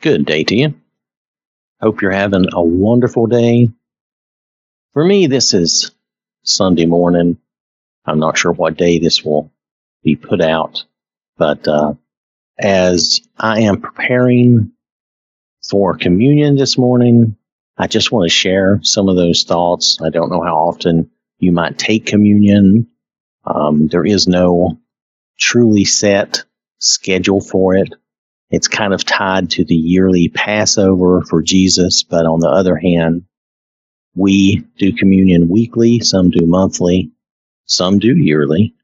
Good day to you. Hope you're having a wonderful day. For me, this is Sunday morning. I'm not sure what day this will be put out, but uh, as I am preparing for communion this morning, I just want to share some of those thoughts. I don't know how often you might take communion. Um, there is no truly set schedule for it. It's kind of tied to the yearly Passover for Jesus, but on the other hand, we do communion weekly, some do monthly, some do yearly.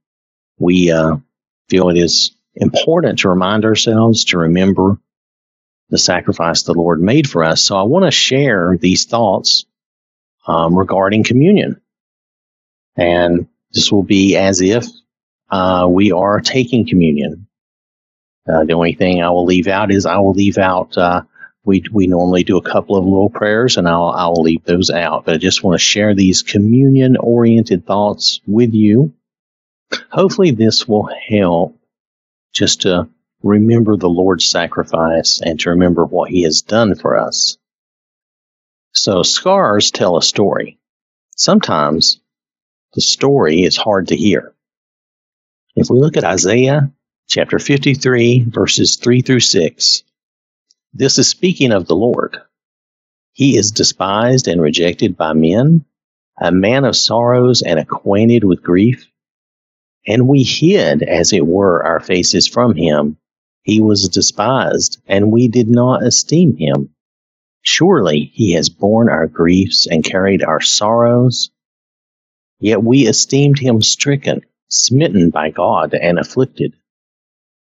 We uh, feel it is important to remind ourselves to remember the sacrifice the Lord made for us. So I want to share these thoughts um, regarding communion. And this will be as if uh, we are taking communion. Uh, the only thing I will leave out is I will leave out. Uh, we we normally do a couple of little prayers, and I'll I'll leave those out. But I just want to share these communion oriented thoughts with you. Hopefully, this will help just to remember the Lord's sacrifice and to remember what He has done for us. So scars tell a story. Sometimes the story is hard to hear. If we look at Isaiah chapter 53, verses 3 through 6. This is speaking of the Lord. He is despised and rejected by men, a man of sorrows and acquainted with grief. And we hid, as it were, our faces from him. He was despised, and we did not esteem him. Surely he has borne our griefs and carried our sorrows. Yet we esteemed him stricken, smitten by God, and afflicted.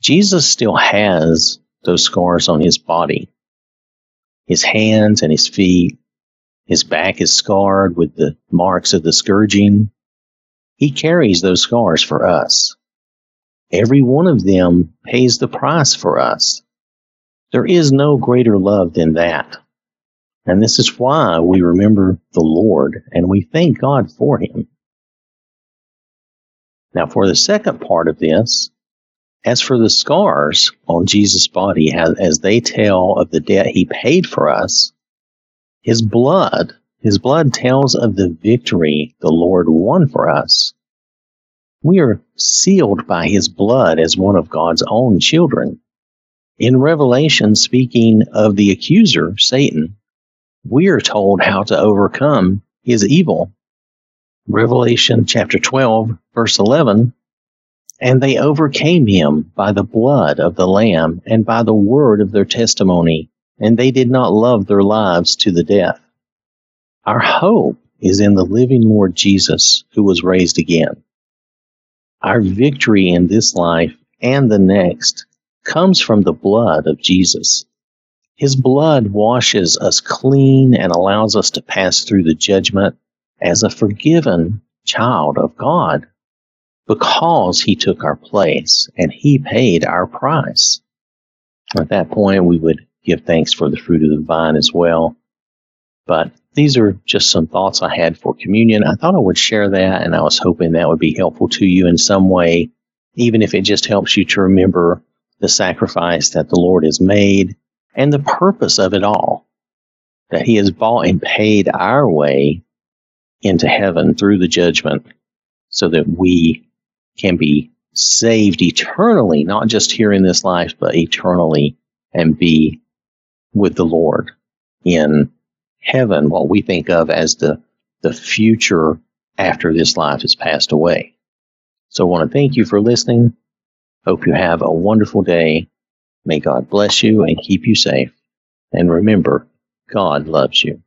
Jesus still has those scars on his body. His hands and his feet. His back is scarred with the marks of the scourging. He carries those scars for us. Every one of them pays the price for us. There is no greater love than that. And this is why we remember the Lord and we thank God for him. Now, for the second part of this, as for the scars on Jesus' body, as they tell of the debt he paid for us, his blood, his blood tells of the victory the Lord won for us. We are sealed by his blood as one of God's own children. In Revelation, speaking of the accuser, Satan, we are told how to overcome his evil. Revelation chapter 12, verse 11 and they overcame him by the blood of the Lamb and by the word of their testimony, and they did not love their lives to the death. Our hope is in the living Lord Jesus who was raised again. Our victory in this life and the next comes from the blood of Jesus. His blood washes us clean and allows us to pass through the judgment as a forgiven child of God because he took our place and he paid our price. At that point, we would give thanks for the fruit of the vine as well. But these are just some thoughts I had for communion. I thought I would share that, and I was hoping that would be helpful to you in some way, even if it just helps you to remember the sacrifice that the Lord has made and the purpose of it all. That He has bought and paid our way into heaven through the judgment so that we can be saved eternally, not just here in this life, but eternally and be with the Lord in heaven, what we think of as the, the future after this life has passed away. So I want to thank you for listening. Hope you have a wonderful day. May God bless you and keep you safe. And remember, God loves you.